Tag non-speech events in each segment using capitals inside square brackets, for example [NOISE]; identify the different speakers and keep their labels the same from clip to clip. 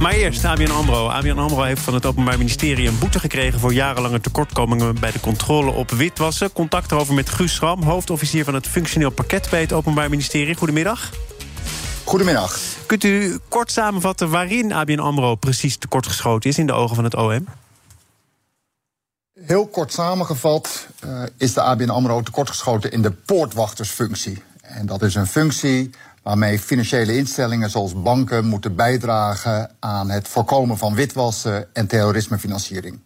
Speaker 1: Maar eerst ABN AMRO. ABN AMRO heeft van het Openbaar Ministerie een boete gekregen... voor jarenlange tekortkomingen bij de controle op witwassen. Contact erover met Guus Schram, hoofdofficier van het functioneel pakket... bij het Openbaar Ministerie. Goedemiddag.
Speaker 2: Goedemiddag.
Speaker 1: Kunt u kort samenvatten waarin ABN AMRO precies tekortgeschoten is... in de ogen van het OM?
Speaker 2: Heel kort samengevat uh, is de ABN AMRO tekortgeschoten in de poortwachtersfunctie. En dat is een functie waarmee financiële instellingen zoals banken moeten bijdragen aan het voorkomen van witwassen en terrorismefinanciering.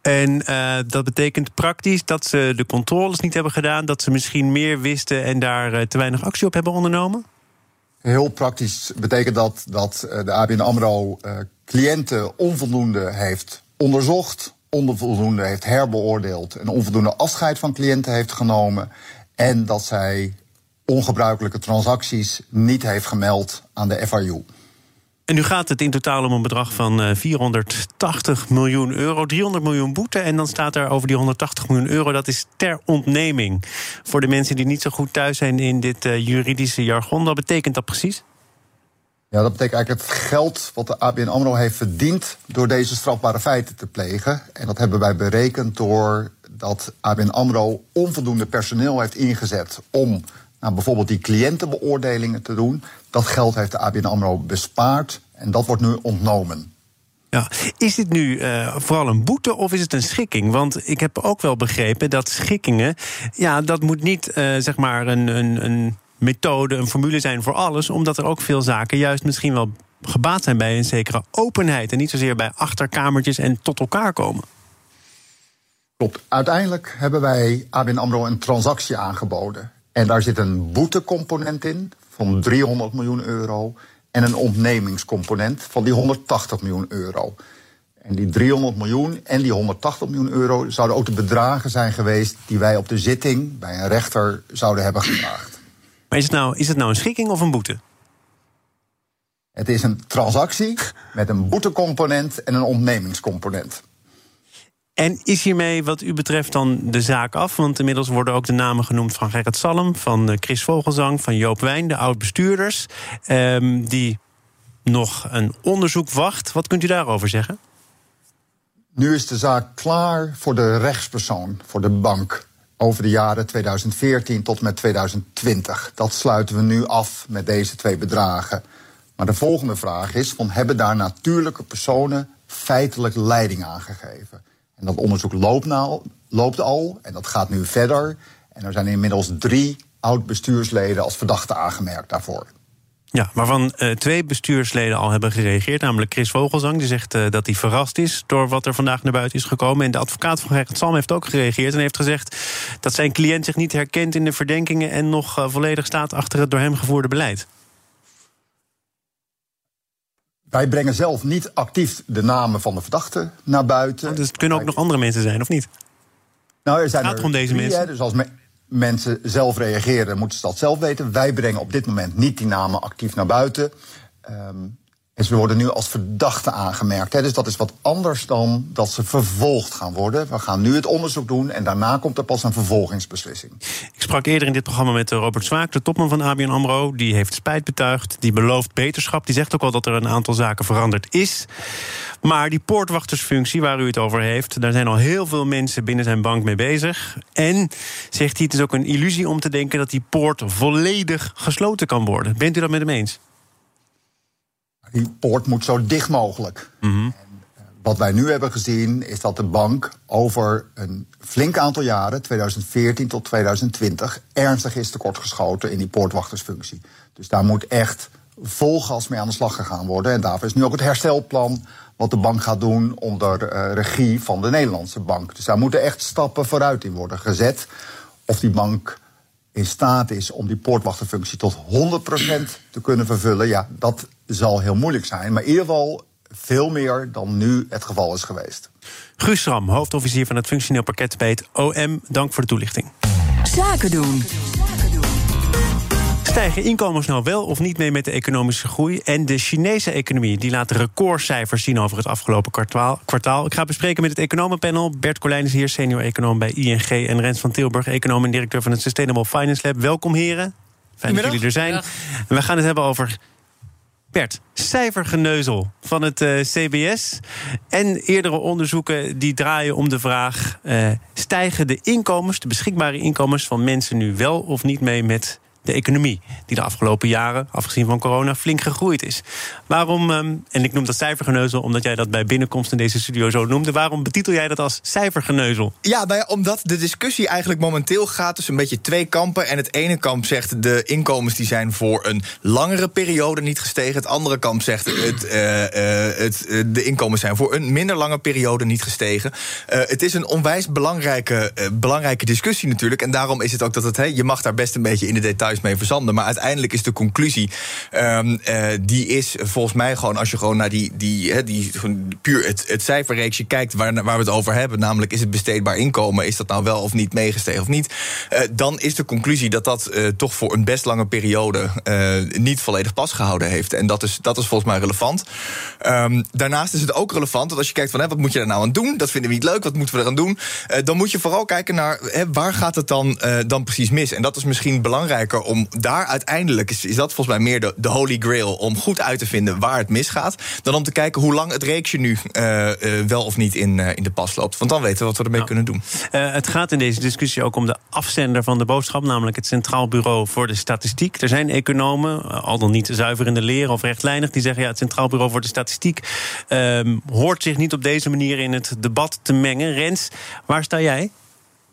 Speaker 1: En uh, dat betekent praktisch dat ze de controles niet hebben gedaan, dat ze misschien meer wisten en daar uh, te weinig actie op hebben ondernomen?
Speaker 2: Heel praktisch betekent dat dat uh, de ABN AMRO cliënten onvoldoende heeft onderzocht, onvoldoende heeft herbeoordeeld en onvoldoende afscheid van cliënten heeft genomen. En dat zij ongebruikelijke transacties niet heeft gemeld aan de FIU.
Speaker 1: En nu gaat het in totaal om een bedrag van 480 miljoen euro, 300 miljoen boete. En dan staat er over die 180 miljoen euro, dat is ter ontneming. Voor de mensen die niet zo goed thuis zijn in dit uh, juridische jargon, wat betekent dat precies?
Speaker 2: Ja, dat betekent eigenlijk het geld wat de ABN AMRO heeft verdiend... door deze strafbare feiten te plegen. En dat hebben wij berekend door dat ABN AMRO onvoldoende personeel heeft ingezet... om nou, bijvoorbeeld die cliëntenbeoordelingen te doen. Dat geld heeft de ABN AMRO bespaard en dat wordt nu ontnomen.
Speaker 1: Ja. Is dit nu uh, vooral een boete of is het een schikking? Want ik heb ook wel begrepen dat schikkingen... ja, dat moet niet uh, zeg maar een, een, een methode, een formule zijn voor alles... omdat er ook veel zaken juist misschien wel gebaat zijn bij een zekere openheid... en niet zozeer bij achterkamertjes en tot elkaar komen.
Speaker 2: Klopt. Uiteindelijk hebben wij ABN AMRO een transactie aangeboden. En daar zit een boetecomponent in van 300 miljoen euro en een ontnemingscomponent van die 180 miljoen euro. En die 300 miljoen en die 180 miljoen euro zouden ook de bedragen zijn geweest die wij op de zitting bij een rechter zouden hebben gevraagd.
Speaker 1: Maar is het nou, is het nou een schikking of een boete?
Speaker 2: Het is een transactie met een boetecomponent en een ontnemingscomponent.
Speaker 1: En is hiermee wat u betreft dan de zaak af? Want inmiddels worden ook de namen genoemd van Gerrit Salm, van Chris Vogelzang, van Joop Wijn, de oud-bestuurders, um, die nog een onderzoek wacht. Wat kunt u daarover zeggen?
Speaker 2: Nu is de zaak klaar voor de rechtspersoon, voor de bank. Over de jaren 2014 tot met 2020. Dat sluiten we nu af met deze twee bedragen. Maar de volgende vraag is: van, hebben daar natuurlijke personen feitelijk leiding aan gegeven? En dat onderzoek loopt, nou, loopt al en dat gaat nu verder. En er zijn inmiddels drie oud-bestuursleden als verdachte aangemerkt daarvoor.
Speaker 1: Ja, waarvan uh, twee bestuursleden al hebben gereageerd. Namelijk Chris Vogelzang, die zegt uh, dat hij verrast is door wat er vandaag naar buiten is gekomen. En de advocaat van Gerrit Salm heeft ook gereageerd en heeft gezegd dat zijn cliënt zich niet herkent in de verdenkingen en nog uh, volledig staat achter het door hem gevoerde beleid.
Speaker 2: Wij brengen zelf niet actief de namen van de verdachten naar buiten.
Speaker 1: Oh, dus het kunnen ook nog andere mensen zijn, of niet?
Speaker 2: Nou, er zijn
Speaker 1: het gaat
Speaker 2: er
Speaker 1: om deze
Speaker 2: drie,
Speaker 1: mensen.
Speaker 2: Hè, dus als me mensen zelf reageren, moeten ze dat zelf weten. Wij brengen op dit moment niet die namen actief naar buiten. Um, en ze worden nu als verdachten aangemerkt. Hè. Dus dat is wat anders dan dat ze vervolgd gaan worden. We gaan nu het onderzoek doen en daarna komt er pas een vervolgingsbeslissing.
Speaker 1: Ik sprak eerder in dit programma met Robert Zwaak, de topman van ABN AMRO. Die heeft spijt betuigd, die belooft beterschap. Die zegt ook al dat er een aantal zaken veranderd is. Maar die poortwachtersfunctie waar u het over heeft... daar zijn al heel veel mensen binnen zijn bank mee bezig. En, zegt hij, het is ook een illusie om te denken... dat die poort volledig gesloten kan worden. Bent u dat met hem eens?
Speaker 2: Die poort moet zo dicht mogelijk. Mm -hmm. Wat wij nu hebben gezien is dat de bank over een flink aantal jaren, 2014 tot 2020, ernstig is tekortgeschoten in die poortwachtersfunctie. Dus daar moet echt vol gas mee aan de slag gegaan worden. En daarvoor is nu ook het herstelplan wat de bank gaat doen onder uh, regie van de Nederlandse bank. Dus daar moeten echt stappen vooruit in worden gezet. Of die bank in staat is om die poortwachterfunctie tot 100% te kunnen vervullen, ja, dat zal heel moeilijk zijn. Maar in ieder geval veel meer dan nu het geval is geweest.
Speaker 1: Guus Ram, hoofdofficier van het functioneel pakket bij het OM. Dank voor de toelichting.
Speaker 3: Zaken doen.
Speaker 1: Stijgen inkomens nou wel of niet mee met de economische groei? En de Chinese economie die laat recordcijfers zien over het afgelopen kwartaal. kwartaal. Ik ga bespreken met het economenpanel. Bert Colijn is hier, senior econoom bij ING. En Rens van Tilburg, econoom en directeur van het Sustainable Finance Lab. Welkom heren. Fijn dat jullie er zijn. En we gaan het hebben over Bert, cijfergeneuzel van het uh, CBS. En eerdere onderzoeken die draaien om de vraag: uh, stijgen de inkomens, de beschikbare inkomens van mensen nu wel of niet mee met de economie, die de afgelopen jaren, afgezien van corona, flink gegroeid is. Waarom, ehm, en ik noem dat cijfergeneuzel omdat jij dat bij binnenkomst in deze studio zo noemde, waarom betitel jij dat als cijfergeneuzel?
Speaker 4: Ja, nou ja, omdat de discussie eigenlijk momenteel gaat tussen een beetje twee kampen. En het ene kamp zegt de inkomens die zijn voor een langere periode niet gestegen. Het andere kamp zegt het, uh, uh, het, uh, de inkomens zijn voor een minder lange periode niet gestegen. het is een onwijs belangrijke, belangrijke discussie natuurlijk. En daarom is het ook dat het, he, je mag daar best een beetje in de details mee verzanden. Maar uiteindelijk is de conclusie, um, uh, die is volgens mij gewoon, als je gewoon naar die, die, he, die puur het, het cijferreeksje kijkt waar, waar we het over hebben, namelijk is het besteedbaar inkomen, is dat nou wel of niet meegestegen of niet, uh, dan is de conclusie dat dat uh, toch voor een best lange periode niet volledig pasgehouden heeft. En dat is, dat is volgens mij relevant. Um, daarnaast is het ook relevant dat als je kijkt van hè, wat moet je er nou aan doen, dat vinden we niet leuk, wat moeten we eraan doen, dan moet je vooral kijken naar waar gaat het dan, dan precies mis. En dat is misschien belangrijker om daar uiteindelijk, is, is dat volgens mij meer de, de holy grail, om goed uit te vinden waar het misgaat, dan om te kijken hoe lang het reeksje nu uh, uh, wel of niet in, uh, in de pas loopt. Want dan weten we wat we ermee
Speaker 1: Nou,
Speaker 4: kunnen doen.
Speaker 1: het gaat in deze discussie ook om de afzender van de boodschap, namelijk het Centraal Bureau voor de Statistiek. Er zijn economen, al dan niet zuiver in de leer of rechtlijnig, die zeggen ja, het Centraal Bureau voor de Statistiek ehm, hoort zich niet op deze manier in het debat te mengen. Rens, waar sta jij?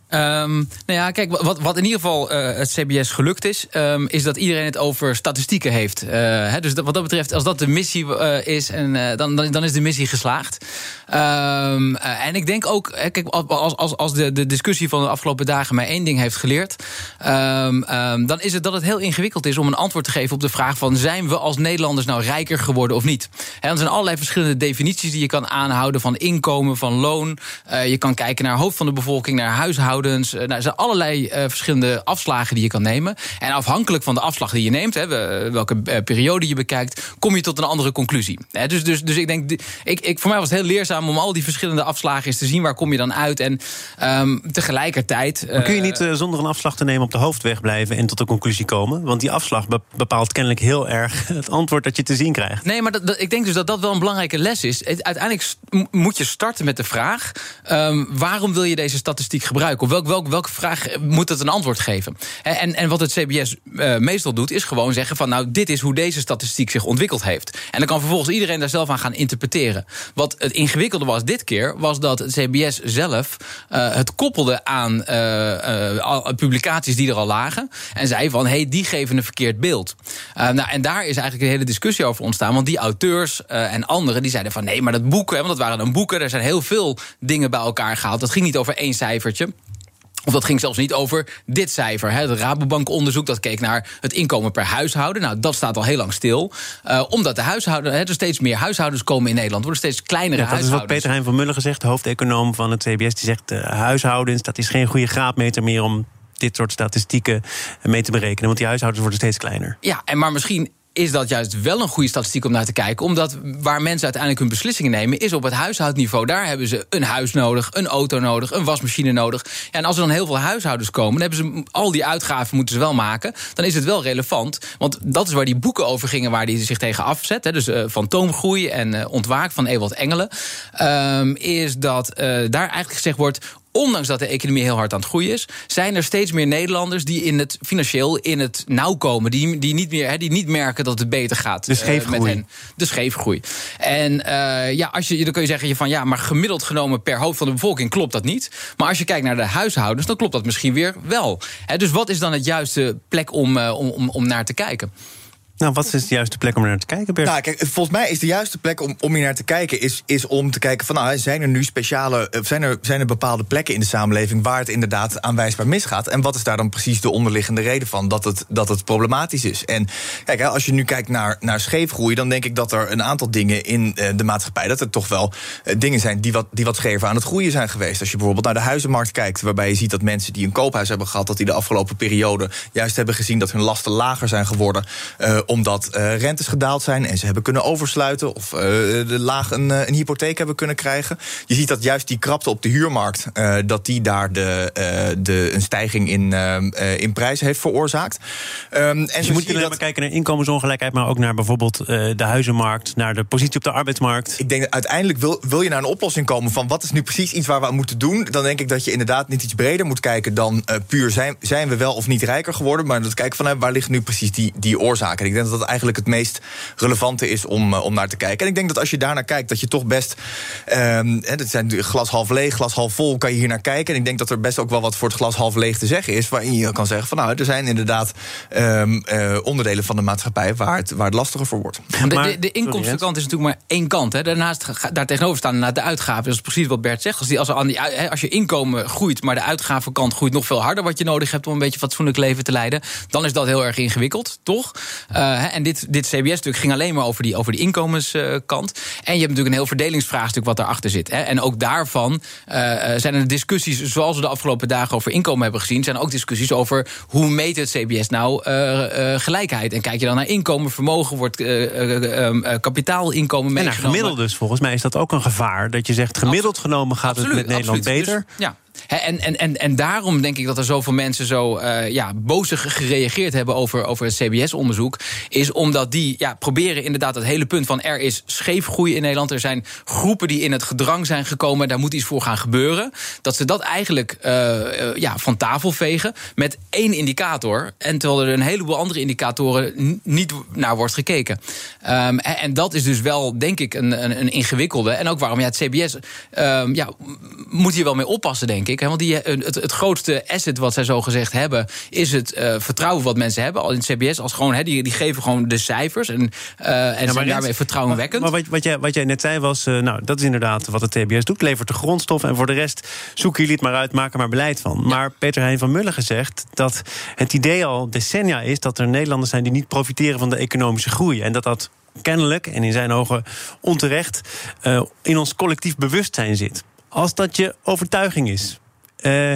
Speaker 5: Um, nou ja, kijk, wat, wat in ieder geval uh, het CBS gelukt is, um, is dat iedereen het over statistieken heeft. Hè, dus wat dat betreft, als dat de missie uh, is, en, dan, dan, is de missie geslaagd. Um, en ik denk ook, kijk, als, als, als de, de discussie van de afgelopen dagen mij één ding heeft geleerd, dan is het dat het heel ingewikkeld is om een antwoord te geven op de vraag van zijn we als Nederlanders nou rijker geworden of niet? Hè, er zijn allerlei verschillende definities die je kan aanhouden van inkomen, van loon. je kan kijken naar hoofd van de bevolking, naar huishouden. Nou, er zijn allerlei uh, verschillende afslagen die je kan nemen. En afhankelijk van de afslag die je neemt, hè, welke uh, periode je bekijkt, kom je tot een andere conclusie. Hè, dus, dus, dus ik denk, ik, ik, voor mij was het heel leerzaam om al die verschillende afslagen eens te zien waar kom je dan uit. En um, tegelijkertijd.
Speaker 1: Maar kun je niet uh, zonder een afslag te nemen op de hoofdweg blijven en tot de conclusie komen? Want die afslag bepaalt kennelijk heel erg [LAUGHS] het antwoord dat je te zien krijgt.
Speaker 5: Nee, maar dat, dat, ik denk dus dat dat wel een belangrijke les is. Uiteindelijk moet je starten met de vraag: um, waarom wil je deze statistiek gebruiken? Welk, welk, welke vraag moet het een antwoord geven? En, en wat het CBS uh, meestal doet, is gewoon zeggen van nou, dit is hoe deze statistiek zich ontwikkeld heeft. En dan kan vervolgens iedereen daar zelf aan gaan interpreteren. Wat het ingewikkelde was dit keer, was dat het CBS zelf uh, het koppelde aan uh, publicaties die er al lagen. En zei van hé, hey, die geven een verkeerd beeld. nou, en daar is eigenlijk een hele discussie over ontstaan. Want die auteurs en anderen die zeiden van nee, maar dat boeken, want dat waren dan boeken, er zijn heel veel dingen bij elkaar gehaald. Dat ging niet over één cijfertje. Of dat ging zelfs niet over dit cijfer. Hè. Het Rabobank-onderzoek dat keek naar het inkomen per huishouden. Nou, dat staat al heel lang stil. Uh, omdat de huishouden, hè, er steeds meer huishoudens komen in Nederland. worden steeds kleinere
Speaker 1: ja, dat
Speaker 5: huishoudens.
Speaker 1: Dat is wat Peter Hein van Mullen gezegd, de hoofdeconoom van het CBS. Die zegt, uh, huishoudens, dat is geen goede graadmeter meer... om dit soort statistieken mee te berekenen. Want die huishoudens worden steeds kleiner.
Speaker 5: Ja, en maar misschien is dat juist wel een goede statistiek om naar te kijken. Omdat waar mensen uiteindelijk hun beslissingen nemen, is op het huishoudniveau. Daar hebben ze een huis nodig, een auto nodig, een wasmachine nodig. En als er dan heel veel huishoudens komen, hebben ze al die uitgaven moeten ze wel maken. Dan is het wel relevant. Want dat is waar die boeken over gingen, waar die zich tegen afzet. Hè, dus uh, fantoomgroei en uh, ontwaak van Ewald Engelen. Um, is dat uh, daar eigenlijk gezegd wordt ondanks dat de economie heel hard aan het groeien is, zijn er steeds meer Nederlanders die in het financieel in het nauw komen. Die, die, niet, meer, hè, die niet merken dat het beter gaat.
Speaker 1: De scheefgroei.
Speaker 5: Uh, met hen. De scheefgroei. En uh, ja, als je, dan kun je zeggen van ja, maar gemiddeld genomen per hoofd van de bevolking klopt dat niet. Maar als je kijkt naar de huishoudens, dan klopt dat misschien weer wel. Hè, dus wat is dan het juiste plek om, uh, om, om naar te kijken?
Speaker 1: Nou, wat is de juiste plek om naar te kijken, Bert?
Speaker 4: Nou, kijk, volgens mij is de juiste plek om, om hier naar te kijken... Is, is om te kijken van, nou, zijn er nu speciale... zijn er, zijn er bepaalde plekken in de samenleving... waar het inderdaad aanwijsbaar misgaat? En wat is daar dan precies de onderliggende reden van... dat het, dat het problematisch is? En kijk, als je nu kijkt naar, naar scheefgroei... dan denk ik dat er een aantal dingen in eh, de maatschappij... dat er toch wel eh, dingen zijn die wat, die wat schever aan het groeien zijn geweest. Als je bijvoorbeeld naar de huizenmarkt kijkt... waarbij je ziet dat mensen die een koophuis hebben gehad... dat die de afgelopen periode juist hebben gezien... dat hun lasten lager zijn geworden... omdat uh, rentes gedaald zijn en ze hebben kunnen oversluiten of uh, de laag een, een, hypotheek hebben kunnen krijgen. Je ziet dat juist die krapte op de huurmarkt, dat die daar de, de, een stijging in, in prijzen heeft veroorzaakt.
Speaker 1: Um, en dus je moet niet alleen maar kijken naar inkomensongelijkheid, maar ook naar bijvoorbeeld de huizenmarkt, naar de positie op de arbeidsmarkt.
Speaker 4: Ik denk dat uiteindelijk wil, wil je naar een oplossing komen van wat is nu precies iets waar we aan moeten doen, dan denk ik dat je inderdaad niet iets breder moet kijken dan puur zijn, zijn we wel of niet rijker geworden, maar dat kijken van waar ligt nu precies die, die oorzaken. ik denk dat dat eigenlijk het meest relevante is om, uh, om naar te kijken. En ik denk dat als je daarnaar kijkt, dat je toch best. Het zijn glas half leeg, glas half vol, kan je hier naar kijken. En ik denk dat er best ook wel wat voor het glas half leeg te zeggen is. Waarin je kan zeggen van nou, er zijn inderdaad um, uh, onderdelen van de maatschappij waar het, waar het lastiger voor wordt.
Speaker 5: De, de, de inkomstenkant is natuurlijk maar één kant. Hè. Daarnaast daar tegenover staan naar de uitgaven. Dat is precies wat Bert zegt. Als, die, als, aan die, als je inkomen groeit, maar de uitgavenkant groeit nog veel harder, wat je nodig hebt om een beetje fatsoenlijk leven te leiden, dan is dat heel erg ingewikkeld, toch? Uh, en dit, dit CBS natuurlijk ging alleen maar over die, over die inkomenskant. En je hebt natuurlijk een heel verdelingsvraagstuk wat daarachter zit. Hè. En ook daarvan uh, zijn er discussies, zoals we de afgelopen dagen over inkomen hebben gezien, zijn er ook discussies over hoe meet het CBS nou gelijkheid. En kijk je dan naar inkomen, vermogen, wordt kapitaalinkomen
Speaker 1: meegenomen. En naar gemiddeld dus, volgens mij is dat ook een gevaar. Dat je zegt, gemiddeld genomen gaat
Speaker 5: absoluut,
Speaker 1: het met Nederland
Speaker 5: absoluut.
Speaker 1: beter.
Speaker 5: Dus, ja. En, en, en, en daarom denk ik dat er zoveel mensen zo uh, ja, bozig gereageerd hebben over, over het CBS-onderzoek. Is omdat die ja, proberen inderdaad het hele punt van er is scheefgroei in Nederland. Er zijn groepen die in het gedrang zijn gekomen. Daar moet iets voor gaan gebeuren. Dat ze dat eigenlijk uh, uh, ja, van tafel vegen met één indicator. En terwijl er een heleboel andere indicatoren niet naar wordt gekeken. Um, en, dat is dus wel, denk ik, een, een, een ingewikkelde. En ook waarom ja, het CBS um, ja, moet hier wel mee oppassen, denk ik. Want die, het, het grootste asset wat zij zo gezegd hebben, is het uh, vertrouwen wat mensen hebben. Al in het CBS, als gewoon, die, die geven gewoon de cijfers en, uh, en ja, zijn daarmee vertrouwenwekkend.
Speaker 1: Maar, maar wat, wat, jij, wat jij net zei was, uh, nou, dat is inderdaad wat het TBS doet. Levert de grondstof en voor de rest zoeken jullie het maar uit, maken maar beleid van. Ja. Maar Peter Hein van Mullen gezegd dat het idee al decennia is dat er Nederlanders zijn die niet profiteren van de economische groei. En dat dat kennelijk, en in zijn ogen onterecht, in ons collectief bewustzijn zit. Als dat je overtuiging is, uh,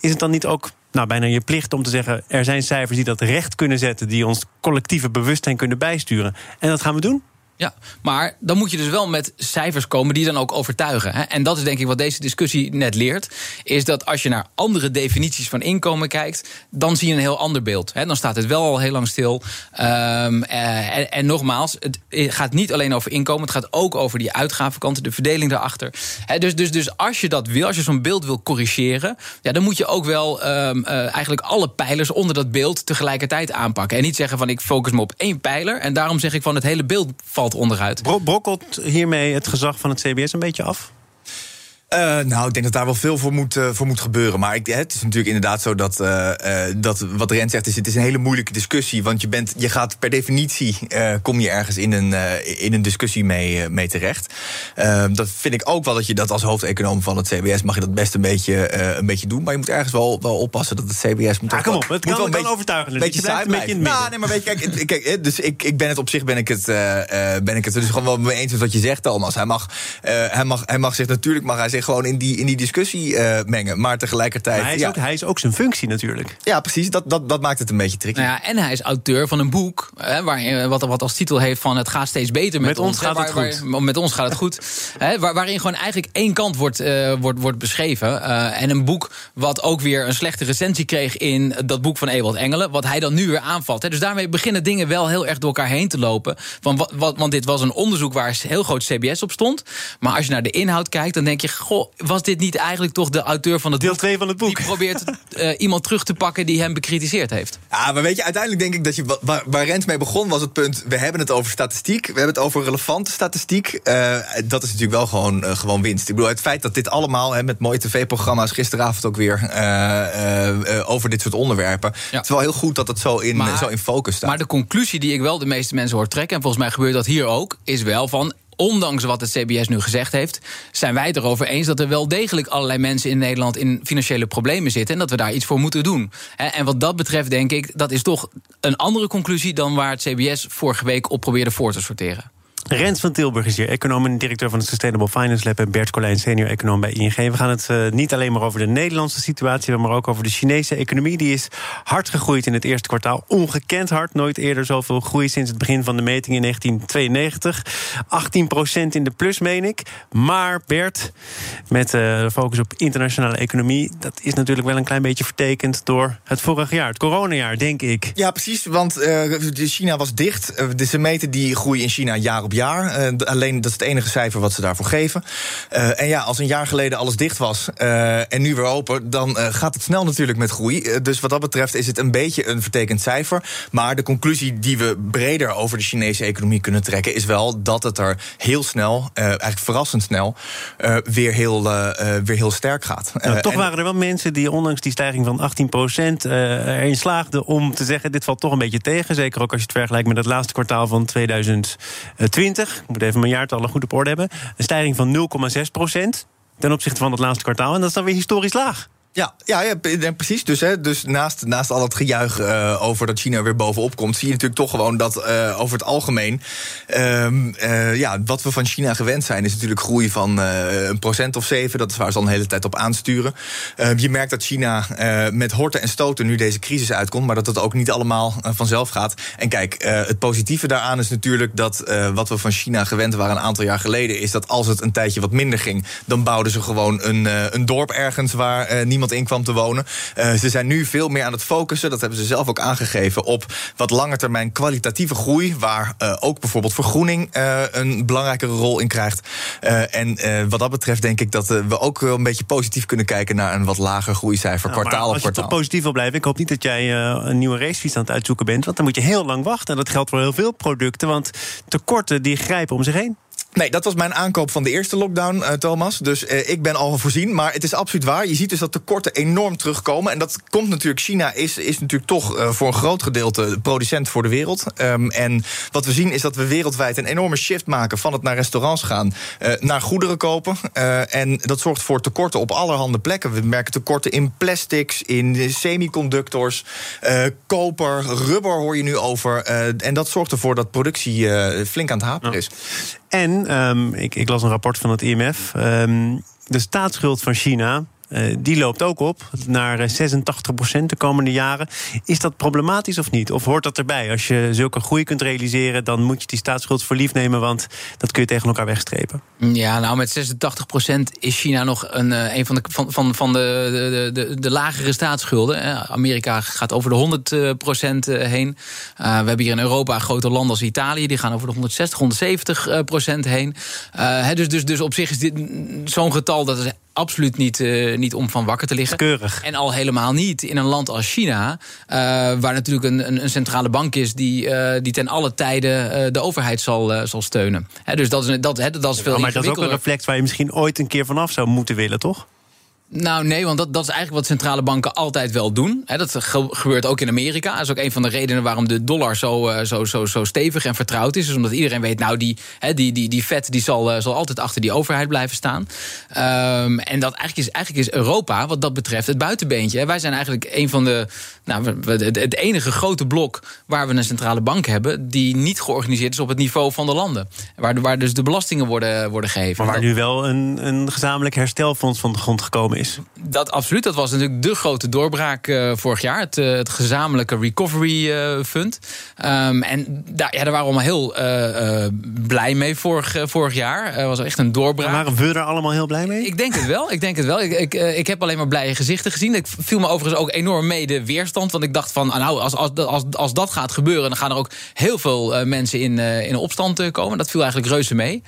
Speaker 1: is het dan niet ook nou, bijna je plicht om te zeggen: er zijn cijfers die dat recht kunnen zetten, die ons collectieve bewustzijn kunnen bijsturen? En dat gaan we doen?
Speaker 5: Ja, maar dan moet je dus wel met cijfers komen die dan ook overtuigen. Hè? En dat is denk ik wat deze discussie net leert. Is dat als je naar andere definities van inkomen kijkt, dan zie je een heel ander beeld. Hè? Dan staat het wel al heel lang stil. Um, uh, en, en, nogmaals, het gaat niet alleen over inkomen, het gaat ook over die uitgavenkanten, de verdeling daarachter. Hè? Dus, dus, dus als je dat wil, als je zo'n beeld wil corrigeren, ja, dan moet je ook wel um, uh, eigenlijk alle pijlers onder dat beeld tegelijkertijd aanpakken. En niet zeggen van ik focus me op één pijler en daarom zeg ik van het hele beeld valt onderuit.
Speaker 1: Brokkelt hiermee het gezag van het CBS een beetje af?
Speaker 4: Uh, nou, ik denk dat daar wel veel voor moet, uh, voor moet gebeuren. Maar ik, het is natuurlijk inderdaad zo dat, uh, dat wat Rens zegt, is, het is een hele moeilijke discussie. Want je, bent, je gaat per definitie, kom je ergens in een, in een discussie mee, mee terecht. dat vind ik ook wel dat je dat als hoofdeconoom van het CBS mag je dat best een beetje, een beetje doen. Maar je moet ergens wel, wel oppassen dat het CBS moet.
Speaker 1: Ah, kom op, het
Speaker 4: moet
Speaker 1: kan,
Speaker 4: wel
Speaker 1: een beetje, overtuigen.
Speaker 4: Een beetje saai blijven. Nou, nee, maar weet je, kijk, kijk, dus ik, ik ben het op zich ben ik het, ben ik het dus gewoon wel mee eens met wat je zegt, Thomas. Hij mag, hij mag, hij mag zich natuurlijk mag hij zich gewoon in die, in die discussie uh, mengen. Maar tegelijkertijd.
Speaker 1: Maar hij, is
Speaker 4: ja.
Speaker 1: ook, hij is ook zijn functie natuurlijk.
Speaker 4: Ja, precies. Dat, dat, dat maakt het een beetje tricky.
Speaker 5: Nou ja, en hij is auteur van een boek. Hè, waar, wat, wat als titel heeft van Het gaat steeds beter met,
Speaker 1: met ons. gaat het
Speaker 5: waar,
Speaker 1: goed.
Speaker 5: Waar, met ons gaat het goed. [LAUGHS] hè, waar, waarin gewoon eigenlijk één kant wordt, uh, wordt, wordt beschreven. Uh, en een boek wat ook weer een slechte recensie kreeg in dat boek van Ewald Engelen. Wat hij dan nu weer aanvalt. Hè. Dus daarmee beginnen dingen wel heel erg door elkaar heen te lopen. Van, wat, wat, want dit was een onderzoek waar heel groot CBS op stond. Maar als je naar de inhoud kijkt, dan denk je Goh, was dit niet eigenlijk toch de auteur van het
Speaker 1: Deel
Speaker 5: boek?
Speaker 1: 2 van het boek.
Speaker 5: Die probeert uh, iemand terug te pakken die hem bekritiseerd heeft.
Speaker 4: Ja, maar weet je, uiteindelijk denk ik dat je. Waar, waar Rens mee begon was het punt. We hebben het over statistiek. We hebben het over relevante statistiek. Uh, dat is natuurlijk wel gewoon, uh, gewoon winst. Ik bedoel, het feit dat dit allemaal hè, met mooie tv-programma's gisteravond ook weer over dit soort onderwerpen. Ja. Het is wel heel goed dat het zo in,
Speaker 5: maar,
Speaker 4: zo in focus staat.
Speaker 5: Maar de conclusie die ik wel de meeste mensen hoor trekken, en volgens mij gebeurt dat hier ook, is wel van ondanks wat het CBS nu gezegd heeft, zijn wij het erover eens dat er wel degelijk allerlei mensen in Nederland in financiële problemen zitten en dat we daar iets voor moeten doen. En wat dat betreft denk ik, dat is toch een andere conclusie dan waar het CBS vorige week op probeerde voor te sorteren.
Speaker 1: Rens van Tilburg is hier, econoom en directeur van het Sustainable Finance Lab... en Bert Colijn, senior econoom bij ING. We gaan het uh, niet alleen maar over de Nederlandse situatie... maar ook over de Chinese economie. Die is hard gegroeid in het eerste kwartaal. Ongekend hard. Nooit eerder zoveel groei sinds het begin van de meting in 1992. 18 procent in de plus, meen ik. Maar Bert, met uh, focus op internationale economie... dat is natuurlijk wel een klein beetje vertekend door het vorig jaar. Het coronajaar, denk ik.
Speaker 4: Ja, precies, want uh, China was dicht. Ze meten die groei in China jaar op jaar. Uh, alleen dat is het enige cijfer wat ze daarvoor geven. Uh, en ja, als een jaar geleden alles dicht was uh, en nu weer open, dan gaat het snel natuurlijk met groei. dus wat dat betreft is het een beetje een vertekend cijfer. Maar de conclusie die we breder over de Chinese economie kunnen trekken, is wel dat het er heel snel, eigenlijk verrassend snel, weer, heel, weer heel sterk gaat.
Speaker 1: Nou, toch en waren er wel mensen die ondanks die stijging van 18 procent erin slaagden om te zeggen: dit valt toch een beetje tegen. Zeker ook als je het vergelijkt met het laatste kwartaal van 2020. Ik moet even mijn jaartallen goed op orde hebben. Een stijging van 0,6 procent ten opzichte van het laatste kwartaal. En dat is dan weer historisch laag.
Speaker 4: Ja, ja, ja, precies. Dus, hè, dus naast, naast al het gejuich uh, over dat China weer bovenop komt, zie je natuurlijk toch gewoon dat uh, over het algemeen. Uh, ja, wat we van China gewend zijn, is natuurlijk groei van een procent of zeven. Dat is waar ze al een hele tijd op aansturen. je merkt dat China met horten en stoten nu deze crisis uitkomt, maar dat het ook niet allemaal vanzelf gaat. En kijk, het positieve daaraan is natuurlijk dat wat we van China gewend waren een aantal jaar geleden, is dat als het een tijdje wat minder ging, dan bouwden ze gewoon een, een dorp ergens waar niemand in kwam te wonen. Uh, ze zijn nu veel meer aan het focussen, dat hebben ze zelf ook aangegeven, op wat langer termijn kwalitatieve groei, waar uh, ook bijvoorbeeld vergroening uh, een belangrijkere rol in krijgt. en wat dat betreft denk ik dat we ook wel een beetje positief kunnen kijken naar een wat lager groeicijfer,
Speaker 1: nou,
Speaker 4: kwartaal op kwartaal.
Speaker 1: Als je positief wil blijven, ik hoop niet dat jij een nieuwe racefiets aan het uitzoeken bent, want dan moet je heel lang wachten. En dat geldt voor heel veel producten, want tekorten die grijpen om zich heen.
Speaker 4: Nee, dat was mijn aankoop van de eerste lockdown, uh, Thomas. Dus uh, ik ben al voorzien. Maar het is absoluut waar. Je ziet dus dat tekorten enorm terugkomen. En dat komt natuurlijk. China is, is natuurlijk toch uh, voor een groot gedeelte producent voor de wereld. Um, en wat we zien is dat we wereldwijd een enorme shift maken van het naar restaurants gaan naar goederen kopen. en dat zorgt voor tekorten op allerhande plekken. We merken tekorten in plastics, in semiconductors, koper, rubber hoor je nu over. en dat zorgt ervoor dat productie flink aan het haperen is.
Speaker 1: En um, ik, ik, las een rapport van het IMF. Um, de staatsschuld van China. Uh, die loopt ook op naar 86 procent de komende jaren. Is dat problematisch of niet? Of hoort dat erbij? Als je zulke groei kunt realiseren, dan moet je die staatsschuld voor lief nemen, want dat kun je tegen elkaar wegstrepen.
Speaker 5: Ja, nou, met 86 procent is China nog een, een van, de, van, van, van de, de, de, lagere staatsschulden. Amerika gaat over de 100 procent heen. We hebben hier in Europa grote landen als Italië, die gaan over de 160, 170 procent heen. Dus, dus, dus op zich is dit zo'n getal dat is absoluut niet, uh, niet om van wakker te liggen.
Speaker 1: Keurig.
Speaker 5: En al helemaal niet in een land als China, uh, waar natuurlijk een, een, een, centrale bank is die, uh, die ten alle tijden de overheid zal, zal steunen. He, dus dat is, dat, he, dat is veel
Speaker 1: ja, Maar dat is ook een reflex waar je misschien ooit een keer vanaf zou moeten willen, toch?
Speaker 5: Nou nee, want dat, dat is eigenlijk wat centrale banken altijd wel doen. Dat ge gebeurt ook in Amerika. Dat is ook een van de redenen waarom de dollar zo, uh, zo, zo, zo stevig en vertrouwd is. is omdat iedereen weet, nou die, die, die, die vet die zal, uh, zal altijd achter die overheid blijven staan. Um, en dat eigenlijk is, eigenlijk is Europa wat dat betreft het buitenbeentje. Wij zijn eigenlijk een van de, nou, het, het enige grote blok waar we een centrale bank hebben... die niet georganiseerd is op het niveau van de landen. Waar, waar dus de belastingen worden, worden gegeven.
Speaker 1: Maar waar nu wel een, een gezamenlijk herstelfonds van de grond gekomen gekomen is.
Speaker 5: Dat absoluut. Dat was natuurlijk de grote doorbraak uh, vorig jaar. Het, uh, het gezamenlijke Recovery uh, Fund. Um, en daar, ja, daar waren we allemaal heel blij mee vorig, vorig jaar. Het was echt een doorbraak.
Speaker 1: Maar waren we er allemaal heel blij mee?
Speaker 5: Ik denk het wel. Ik, denk het wel. Ik, ik, ik heb alleen maar blije gezichten gezien. Ik viel me overigens ook enorm mee de weerstand. Want ik dacht van, nou, als, als, als, als dat gaat gebeuren... dan gaan er ook heel veel mensen in, in opstand komen. Dat viel eigenlijk reuze mee.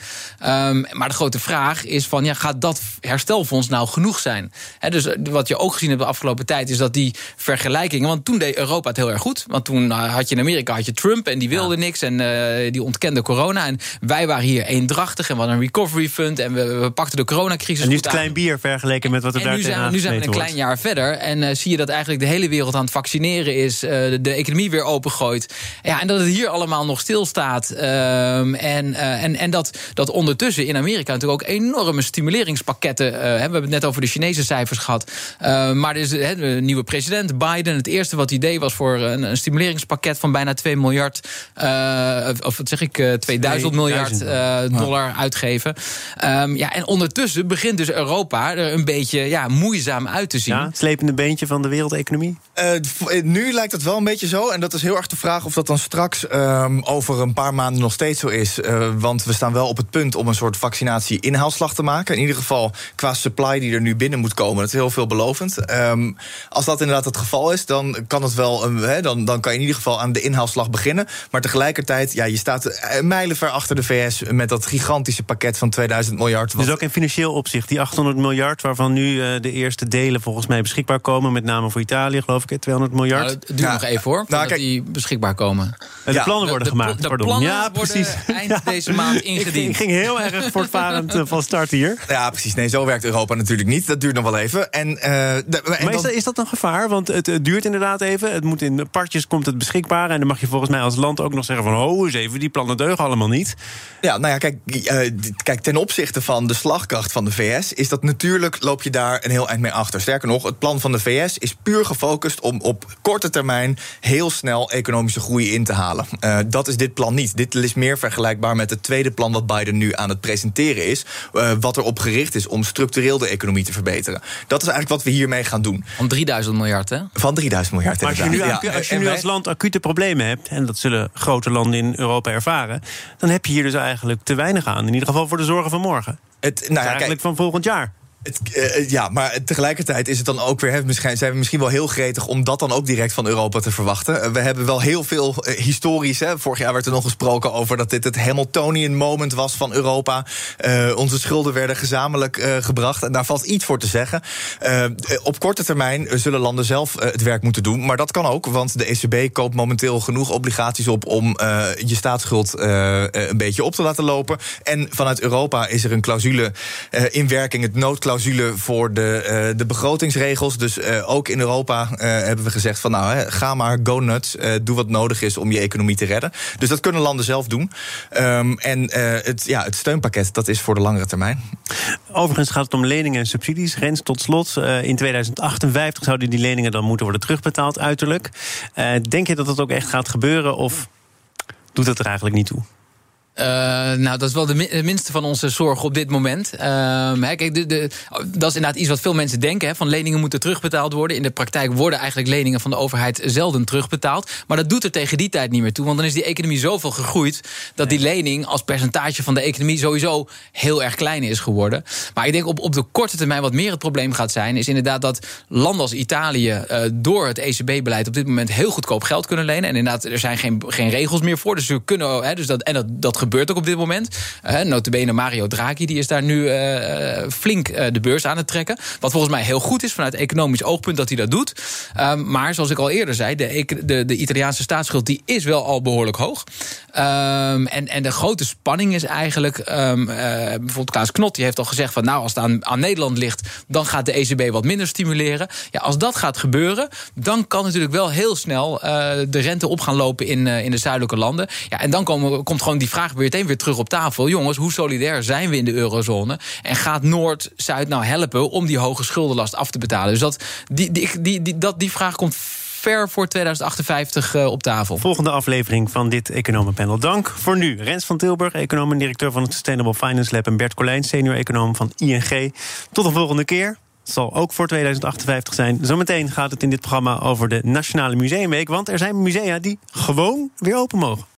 Speaker 5: Um, maar de grote vraag is van, ja, gaat dat herstelfonds nou genoeg zijn? He, dus wat je ook gezien hebt de afgelopen tijd... is dat die vergelijkingen... want toen deed Europa het heel erg goed. Want toen had je in Amerika had je Trump en die wilde ja. niks... en uh, die ontkende corona. En wij waren hier eendrachtig en we hadden een recovery fund... en we, we pakten de coronacrisis
Speaker 1: En nu is het klein bier vergeleken met wat er
Speaker 5: en
Speaker 1: daar
Speaker 5: nu zijn, nu zijn we een klein jaar verder... en uh, zie je dat eigenlijk de hele wereld aan het vaccineren is... Uh, de, de, economie weer opengooit. Ja, en dat het hier allemaal nog stilstaat. en, en, en dat, dat ondertussen in Amerika natuurlijk ook enorme stimuleringspakketten... we hebben het net over de Chinese cijfers gehad... Uh, maar er is he, de nieuwe president, Biden. Het eerste wat hij deed was voor een, een stimuleringspakket van bijna 2 miljard. Uh, of wat zeg ik, uh, 2000 miljard dollar uitgeven. Um, ja, en ondertussen begint dus Europa er een beetje ja, moeizaam uit te zien.
Speaker 1: Ja, slepende beentje van de wereldeconomie?
Speaker 4: nu lijkt het wel een beetje zo. En dat is heel erg de vraag of dat dan straks um, over een paar maanden nog steeds zo is. want we staan wel op het punt om een soort vaccinatie-inhaalslag te maken. In ieder geval qua supply die er nu binnen moet komen. Dat is heel veelbelovend. Um, als dat inderdaad het geval is, dan kan het wel. Um, he, dan, dan kan je in ieder geval aan de inhaalslag beginnen. Maar tegelijkertijd, ja, je staat mijlenver achter de VS met dat gigantische pakket van 2000 miljard.
Speaker 1: Dus ook in financieel opzicht, die 800 miljard, waarvan nu uh, de eerste delen volgens mij beschikbaar komen, met name voor Italië, geloof ik, 200 miljard. Nou,
Speaker 5: het duurt ja. nog even hoor, nou, kijk, die beschikbaar komen.
Speaker 1: De ja, plannen worden
Speaker 5: de,
Speaker 1: gemaakt.
Speaker 5: De, de
Speaker 1: pardon.
Speaker 5: plannen
Speaker 1: ja,
Speaker 5: precies. [LAUGHS] eind deze maand ingediend.
Speaker 1: Ik ging, ging heel erg voortvarend van start hier.
Speaker 4: Ja, precies. Nee, zo werkt Europa natuurlijk niet. Dat duurt nog wel even. En, uh,
Speaker 1: de, en maar is, dat, is dat een gevaar? Want het, het, duurt inderdaad even. Het moet in partjes komt het beschikbaar. En dan mag je volgens mij als land ook nog zeggen van... oh, eens even, die plannen deugen allemaal niet.
Speaker 4: Ja, nou ja, kijk, uh, kijk, ten opzichte van de slagkracht van de VS... is dat natuurlijk, loop je daar een heel eind mee achter. Sterker nog, het plan van de VS is puur gefocust... om op korte termijn heel snel economische groei in te halen. Uh, dat is dit plan niet. Dit is meer vergelijkbaar met het tweede plan... wat Biden nu aan het presenteren is. Wat erop gericht is om structureel de economie te verbeteren. Dat is eigenlijk wat we hiermee gaan doen.
Speaker 5: Van 3000 miljard, hè?
Speaker 4: Van 3000 miljard,
Speaker 1: maar als je nu, ja. als, je nu als land acute problemen hebt... en dat zullen grote landen in Europa ervaren... dan heb je hier dus eigenlijk te weinig aan. In ieder geval voor de zorgen van morgen.
Speaker 4: Het, nou ja,
Speaker 1: eigenlijk
Speaker 4: kijk,
Speaker 1: van volgend jaar.
Speaker 4: Het, uh, ja, maar tegelijkertijd is het dan ook weer. Misschien, zijn we misschien wel heel gretig om dat dan ook direct van Europa te verwachten. Uh, we hebben wel heel veel historisch. Hè, vorig jaar werd er nog gesproken over dat dit het Hamiltonian moment was van Europa. onze schulden werden gezamenlijk gebracht. En daar valt iets voor te zeggen. op korte termijn zullen landen zelf het werk moeten doen. Maar dat kan ook, want de ECB koopt momenteel genoeg obligaties op om je staatsschuld een beetje op te laten lopen. En vanuit Europa is er een clausule in werking, het noodclausule clausule voor de, uh, de begrotingsregels. Dus uh, ook in Europa uh, hebben we gezegd van nou, hè, ga maar, go nuts. doe wat nodig is om je economie te redden. Dus dat kunnen landen zelf doen. Um, en het, ja, het steunpakket, dat is voor de langere termijn.
Speaker 1: Overigens gaat het om leningen en subsidies. Rens tot slot. in 2058 zouden die leningen dan moeten worden terugbetaald, uiterlijk. denk je dat dat ook echt gaat gebeuren of doet dat er eigenlijk niet toe?
Speaker 5: Uh, nou, dat is wel de minste van onze zorgen op dit moment. Uh, kijk, de, de, dat is inderdaad iets wat veel mensen denken. Hè, van leningen moeten terugbetaald worden. In de praktijk worden eigenlijk leningen van de overheid zelden terugbetaald. Maar dat doet er tegen die tijd niet meer toe. Want dan is die economie zoveel gegroeid... dat die lening als percentage van de economie sowieso heel erg klein is geworden. Maar ik denk op, op de korte termijn wat meer het probleem gaat zijn... is inderdaad dat landen als Italië uh, door het ECB-beleid... op dit moment heel goedkoop geld kunnen lenen. En inderdaad, er zijn geen, geen regels meer voor. Dus we kunnen, hè, dus dat, en dat, dat gebeurt ook op dit moment. Uh, notabene Mario Draghi die is daar nu uh, flink uh, de beurs aan het trekken. Wat volgens mij heel goed is vanuit economisch oogpunt dat hij dat doet. Um, maar zoals ik al eerder zei, de, de, de Italiaanse staatsschuld die is wel al behoorlijk hoog. Um, en, en de grote spanning is eigenlijk... Um, bijvoorbeeld Klaas Knot die heeft al gezegd van... nou, als het aan, aan Nederland ligt, dan gaat de ECB wat minder stimuleren. Ja, als dat gaat gebeuren, dan kan natuurlijk wel heel snel... de rente op gaan lopen in, in de zuidelijke landen. Ja, en dan komen, komt gewoon die vraag meteen weer terug op tafel. Jongens, hoe solidair zijn we in de eurozone? En gaat Noord-Zuid nou helpen om die hoge schuldenlast af te betalen? Dus dat, die, die, die, dat, die vraag komt ver voor 2058 uh, op tafel.
Speaker 1: Volgende aflevering van dit Economenpanel. Dank voor nu. Rens van Tilburg, econoom en directeur van het Sustainable Finance Lab... en Bert Colijn, senior econoom van ING. Tot de volgende keer. zal ook voor 2058 zijn. Zometeen gaat het in dit programma over de Nationale Museumweek. Want er zijn musea die gewoon weer open mogen.